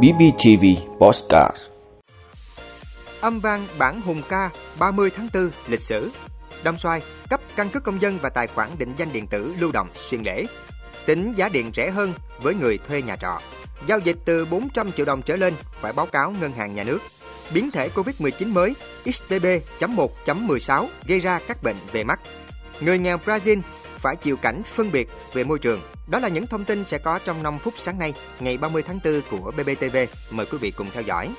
BBTV Postcard. Âm vang bản hùng ca 30 tháng 4 lịch sử. Đồng xoài cấp căn cước công dân và tài khoản định danh điện tử lưu động, xuyên lễ. Tính giá điện rẻ hơn với người thuê nhà trọ. Giao dịch từ 400 triệu đồng trở lên, phải báo cáo ngân hàng nhà nước. Biến thể Covid-19 mới XBB.1.16 gây ra các bệnh về mắt. Người nghèo Brazil phải chịu cảnh phân biệt về môi trường. Đó là những thông tin sẽ có trong 5 phút sáng nay, ngày 30 tháng 4 của BBTV. Mời quý vị cùng theo dõi.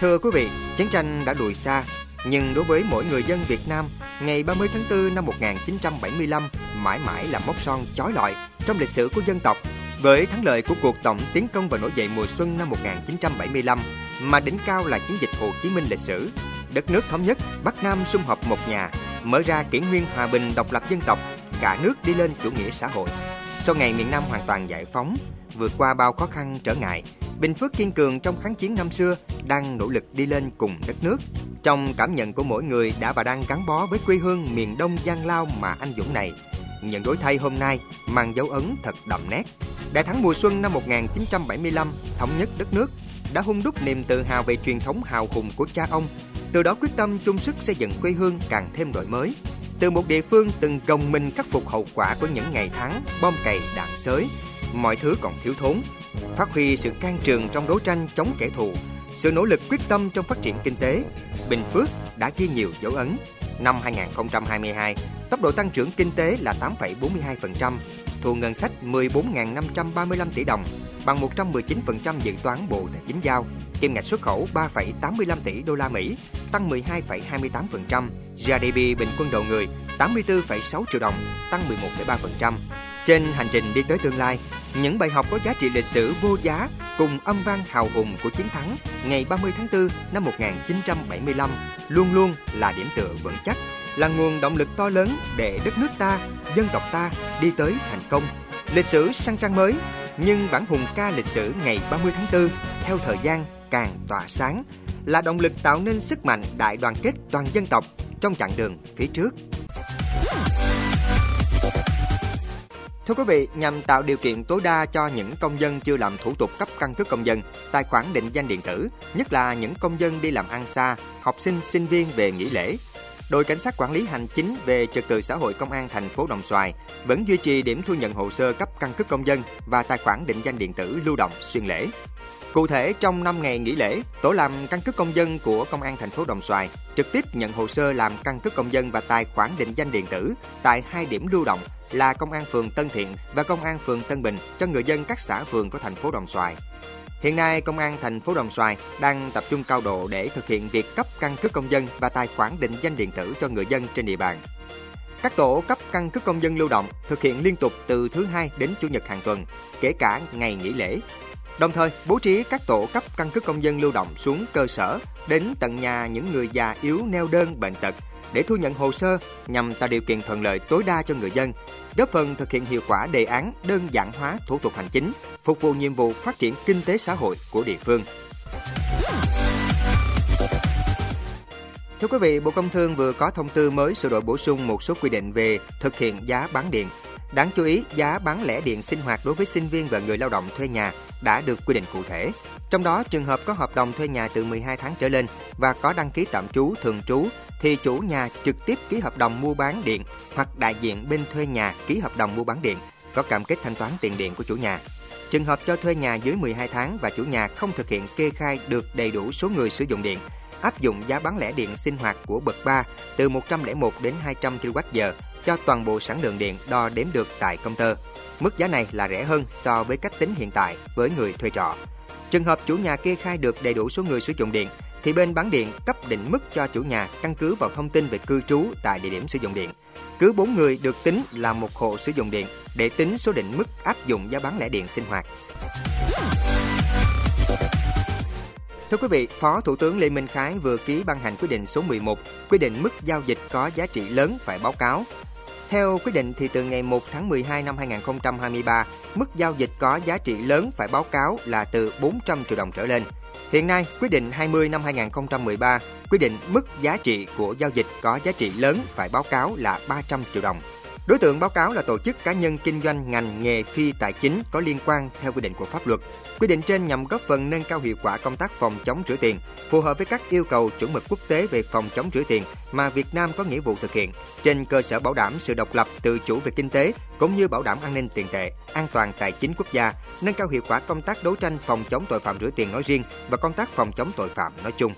Thưa quý vị, chiến tranh đã lùi xa, nhưng đối với mỗi người dân Việt Nam, ngày 30 tháng 4 năm 1975 mãi mãi là mốc son chói lọi trong lịch sử của dân tộc. Với thắng lợi của cuộc tổng tiến công và nổi dậy mùa xuân năm 1975, mà đỉnh cao là chiến dịch Hồ Chí Minh lịch sử, đất nước thống nhất, Bắc Nam sum họp một nhà, mở ra kỷ nguyên hòa bình độc lập dân tộc cả nước đi lên chủ nghĩa xã hội. Sau ngày miền Nam hoàn toàn giải phóng, vượt qua bao khó khăn trở ngại, Bình Phước kiên cường trong kháng chiến năm xưa đang nỗ lực đi lên cùng đất nước. Trong cảm nhận của mỗi người đã và đang gắn bó với quê hương miền Đông Giang Lao mà anh dũng này, nhận đổi thay hôm nay mang dấu ấn thật đậm nét. Đại thắng mùa xuân năm 1975 thống nhất đất nước đã hung đúc niềm tự hào về truyền thống hào hùng của cha ông, từ đó quyết tâm chung sức xây dựng quê hương càng thêm đổi mới, từ một địa phương từng gồng mình khắc phục hậu quả của những ngày tháng bom cày đạn sới, mọi thứ còn thiếu thốn, phát huy sự can trường trong đấu tranh chống kẻ thù, sự nỗ lực quyết tâm trong phát triển kinh tế, Bình Phước đã ghi nhiều dấu ấn. Năm 2022, tốc độ tăng trưởng kinh tế là 8,42%, thu ngân sách 14.535 tỷ đồng, bằng 119% dự toán Bộ Tài chính giao. Kim ngạch xuất khẩu 3,85 tỷ đô la Mỹ, tăng 12,28%, GDP bình quân đầu người 84,6 triệu đồng, tăng 11,3%. Trên hành trình đi tới tương lai, những bài học có giá trị lịch sử vô giá cùng âm vang hào hùng của chiến thắng ngày 30 tháng 4 năm 1975 luôn luôn là điểm tựa vững chắc, là nguồn động lực to lớn để đất nước ta, dân tộc ta đi tới thành công. Lịch sử sang trang mới, nhưng bản hùng ca lịch sử ngày 30 tháng 4 theo thời gian càng tỏa sáng, là động lực tạo nên sức mạnh đại đoàn kết toàn dân tộc trong chặng đường phía trước. Thưa quý vị, nhằm tạo điều kiện tối đa cho những công dân chưa làm thủ tục cấp căn cước công dân, tài khoản định danh điện tử, nhất là những công dân đi làm ăn xa, học sinh, sinh viên về nghỉ lễ, đội cảnh sát quản lý hành chính về trật tự xã hội công an thành phố Đồng Xoài vẫn duy trì điểm thu nhận hồ sơ cấp căn cước công dân và tài khoản định danh điện tử lưu động xuyên lễ. Cụ thể, trong 5 ngày nghỉ lễ, tổ làm căn cước công dân của Công an thành phố Đồng Xoài trực tiếp nhận hồ sơ làm căn cước công dân và tài khoản định danh điện tử tại hai điểm lưu động là Công an phường Tân Thiện và Công an phường Tân Bình cho người dân các xã phường của thành phố Đồng Xoài. Hiện nay, Công an thành phố Đồng Xoài đang tập trung cao độ để thực hiện việc cấp căn cước công dân và tài khoản định danh điện tử cho người dân trên địa bàn. Các tổ cấp căn cước công dân lưu động thực hiện liên tục từ thứ hai đến chủ nhật hàng tuần, kể cả ngày nghỉ lễ. Đồng thời, bố trí các tổ cấp căn cước công dân lưu động xuống cơ sở, đến tận nhà những người già yếu neo đơn bệnh tật để thu nhận hồ sơ nhằm tạo điều kiện thuận lợi tối đa cho người dân, góp phần thực hiện hiệu quả đề án đơn giản hóa thủ tục hành chính, phục vụ nhiệm vụ phát triển kinh tế xã hội của địa phương. Thưa quý vị, Bộ Công Thương vừa có thông tư mới sửa đổi bổ sung một số quy định về thực hiện giá bán điện. Đáng chú ý, giá bán lẻ điện sinh hoạt đối với sinh viên và người lao động thuê nhà đã được quy định cụ thể. Trong đó, trường hợp có hợp đồng thuê nhà từ 12 tháng trở lên và có đăng ký tạm trú, thường trú thì chủ nhà trực tiếp ký hợp đồng mua bán điện hoặc đại diện bên thuê nhà ký hợp đồng mua bán điện, có cam kết thanh toán tiền điện của chủ nhà. Trường hợp cho thuê nhà dưới 12 tháng và chủ nhà không thực hiện kê khai được đầy đủ số người sử dụng điện, áp dụng giá bán lẻ điện sinh hoạt của bậc 3 từ 101 đến 200 kWh cho toàn bộ sản lượng điện đo đếm được tại công tơ. Mức giá này là rẻ hơn so với cách tính hiện tại với người thuê trọ. Trường hợp chủ nhà kê khai được đầy đủ số người sử dụng điện thì bên bán điện cấp định mức cho chủ nhà căn cứ vào thông tin về cư trú tại địa điểm sử dụng điện. Cứ 4 người được tính là một hộ sử dụng điện để tính số định mức áp dụng giá bán lẻ điện sinh hoạt. Thưa quý vị, Phó Thủ tướng Lê Minh Khái vừa ký ban hành quyết định số 11, quy định mức giao dịch có giá trị lớn phải báo cáo. Theo quyết định thì từ ngày 1 tháng 12 năm 2023, mức giao dịch có giá trị lớn phải báo cáo là từ 400 triệu đồng trở lên. Hiện nay, quyết định 20 năm 2013 quy định mức giá trị của giao dịch có giá trị lớn phải báo cáo là 300 triệu đồng. Đối tượng báo cáo là tổ chức cá nhân kinh doanh ngành nghề phi tài chính có liên quan theo quy định của pháp luật. Quy định trên nhằm góp phần nâng cao hiệu quả công tác phòng chống rửa tiền, phù hợp với các yêu cầu chuẩn mực quốc tế về phòng chống rửa tiền mà Việt Nam có nghĩa vụ thực hiện, trên cơ sở bảo đảm sự độc lập tự chủ về kinh tế cũng như bảo đảm an ninh tiền tệ, an toàn tài chính quốc gia, nâng cao hiệu quả công tác đấu tranh phòng chống tội phạm rửa tiền nói riêng và công tác phòng chống tội phạm nói chung.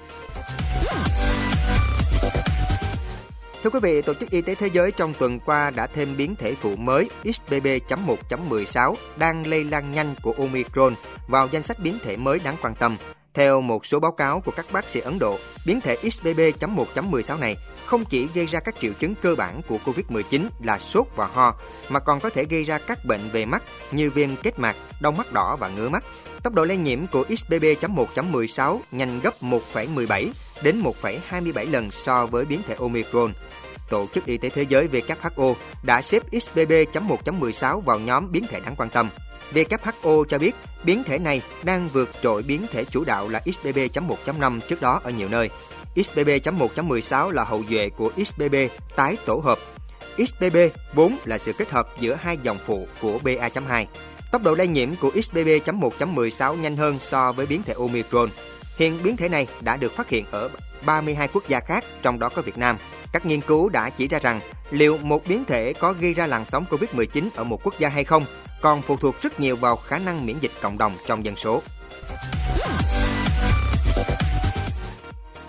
Thưa quý vị, Tổ chức Y tế Thế giới trong tuần qua đã thêm biến thể phụ mới XBB.1.16 đang lây lan nhanh của Omicron vào danh sách biến thể mới đáng quan tâm. Theo một số báo cáo của các bác sĩ Ấn Độ, biến thể XBB.1.16 này không chỉ gây ra các triệu chứng cơ bản của COVID-19 là sốt và ho, mà còn có thể gây ra các bệnh về mắt như viêm kết mạc, đau mắt đỏ và ngứa mắt. Tốc độ lây nhiễm của XBB.1.16 nhanh gấp 1,17 đến 1,27 lần so với biến thể Omicron. Tổ chức Y tế Thế giới WHO đã xếp XBB.1.16 vào nhóm biến thể đáng quan tâm. WHO cho biết biến thể này đang vượt trội biến thể chủ đạo là XBB.1.5 trước đó ở nhiều nơi. XBB.1.16 là hậu duệ của XBB tái tổ hợp. XBB vốn là sự kết hợp giữa hai dòng phụ của BA.2. Tốc độ lây nhiễm của XBB.1.16 nhanh hơn so với biến thể Omicron. Hiện biến thể này đã được phát hiện ở 32 quốc gia khác, trong đó có Việt Nam. Các nghiên cứu đã chỉ ra rằng liệu một biến thể có gây ra làn sóng COVID-19 ở một quốc gia hay không còn phụ thuộc rất nhiều vào khả năng miễn dịch cộng đồng trong dân số.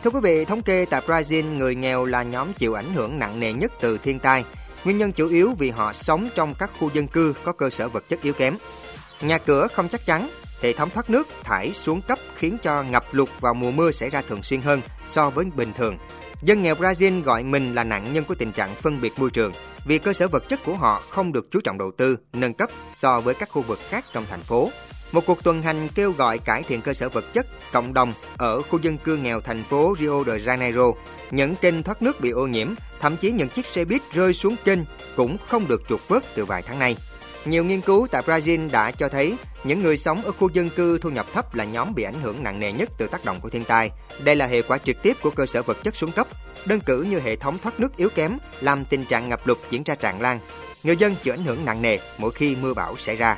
Thưa quý vị, thống kê tại Brazil, người nghèo là nhóm chịu ảnh hưởng nặng nề nhất từ thiên tai. Nguyên nhân chủ yếu vì họ sống trong các khu dân cư có cơ sở vật chất yếu kém. Nhà cửa không chắc chắn, hệ thống thoát nước thải xuống cấp khiến cho ngập lụt vào mùa mưa xảy ra thường xuyên hơn so với bình thường. Dân nghèo Brazil gọi mình là nạn nhân của tình trạng phân biệt môi trường vì cơ sở vật chất của họ không được chú trọng đầu tư, nâng cấp so với các khu vực khác trong thành phố. Một cuộc tuần hành kêu gọi cải thiện cơ sở vật chất cộng đồng ở khu dân cư nghèo thành phố Rio de Janeiro. Những kênh thoát nước bị ô nhiễm, thậm chí những chiếc xe buýt rơi xuống kênh cũng không được trục vớt từ vài tháng nay. Nhiều nghiên cứu tại Brazil đã cho thấy những người sống ở khu dân cư thu nhập thấp là nhóm bị ảnh hưởng nặng nề nhất từ tác động của thiên tai. Đây là hệ quả trực tiếp của cơ sở vật chất xuống cấp, đơn cử như hệ thống thoát nước yếu kém làm tình trạng ngập lụt diễn ra tràn lan. Người dân chịu ảnh hưởng nặng nề mỗi khi mưa bão xảy ra.